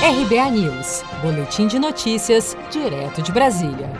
RBA News, Boletim de Notícias, direto de Brasília.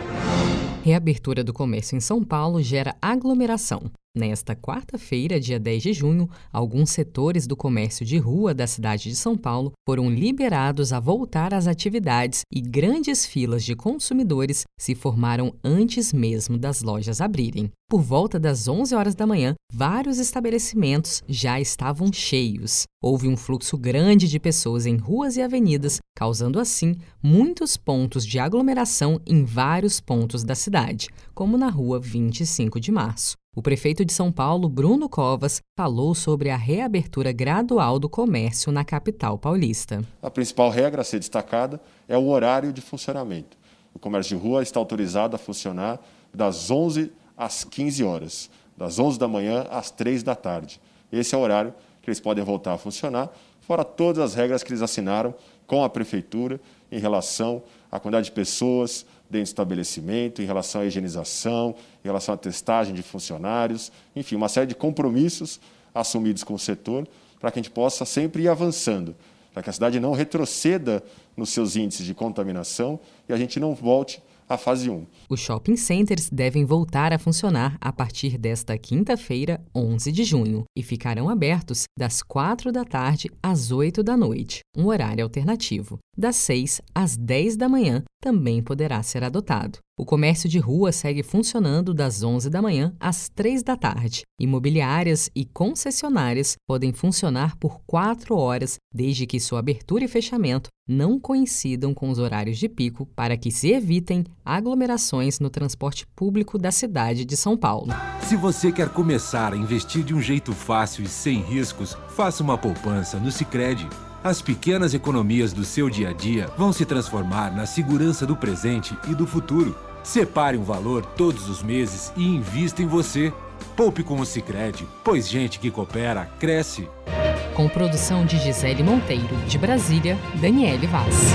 Reabertura do comércio em São Paulo gera aglomeração. Nesta quarta-feira, dia 10 de junho, alguns setores do comércio de rua da cidade de São Paulo foram liberados a voltar às atividades e grandes filas de consumidores se formaram antes mesmo das lojas abrirem. Por volta das 11 horas da manhã, vários estabelecimentos já estavam cheios. Houve um fluxo grande de pessoas em ruas e avenidas, causando assim muitos pontos de aglomeração em vários pontos da cidade, como na rua 25 de março. O prefeito de São Paulo, Bruno Covas, falou sobre a reabertura gradual do comércio na capital paulista. A principal regra a ser destacada é o horário de funcionamento. O comércio de rua está autorizado a funcionar das 11 às 15 horas, das 11 da manhã às 3 da tarde. Esse é o horário que eles podem voltar a funcionar, fora todas as regras que eles assinaram com a prefeitura em relação à quantidade de pessoas dentro do estabelecimento, em relação à higienização, em relação à testagem de funcionários, enfim, uma série de compromissos assumidos com o setor para que a gente possa sempre ir avançando, para que a cidade não retroceda nos seus índices de contaminação e a gente não volte à fase 1. Os shopping centers devem voltar a funcionar a partir desta quinta-feira, 11 de junho, e ficarão abertos das 4 da tarde às 8 da noite, um horário alternativo. Das 6 às 10 da manhã também poderá ser adotado. O comércio de rua segue funcionando das 11 da manhã às 3 da tarde. Imobiliárias e concessionárias podem funcionar por 4 horas, desde que sua abertura e fechamento não coincidam com os horários de pico, para que se evitem aglomerações no transporte público da cidade de São Paulo. Se você quer começar a investir de um jeito fácil e sem riscos, faça uma poupança no Sicredi. As pequenas economias do seu dia a dia vão se transformar na segurança do presente e do futuro. Separe um valor todos os meses e invista em você. Poupe com o Sicredi, pois gente que coopera cresce com produção de Gisele Monteiro, de Brasília, Daniele Vaz.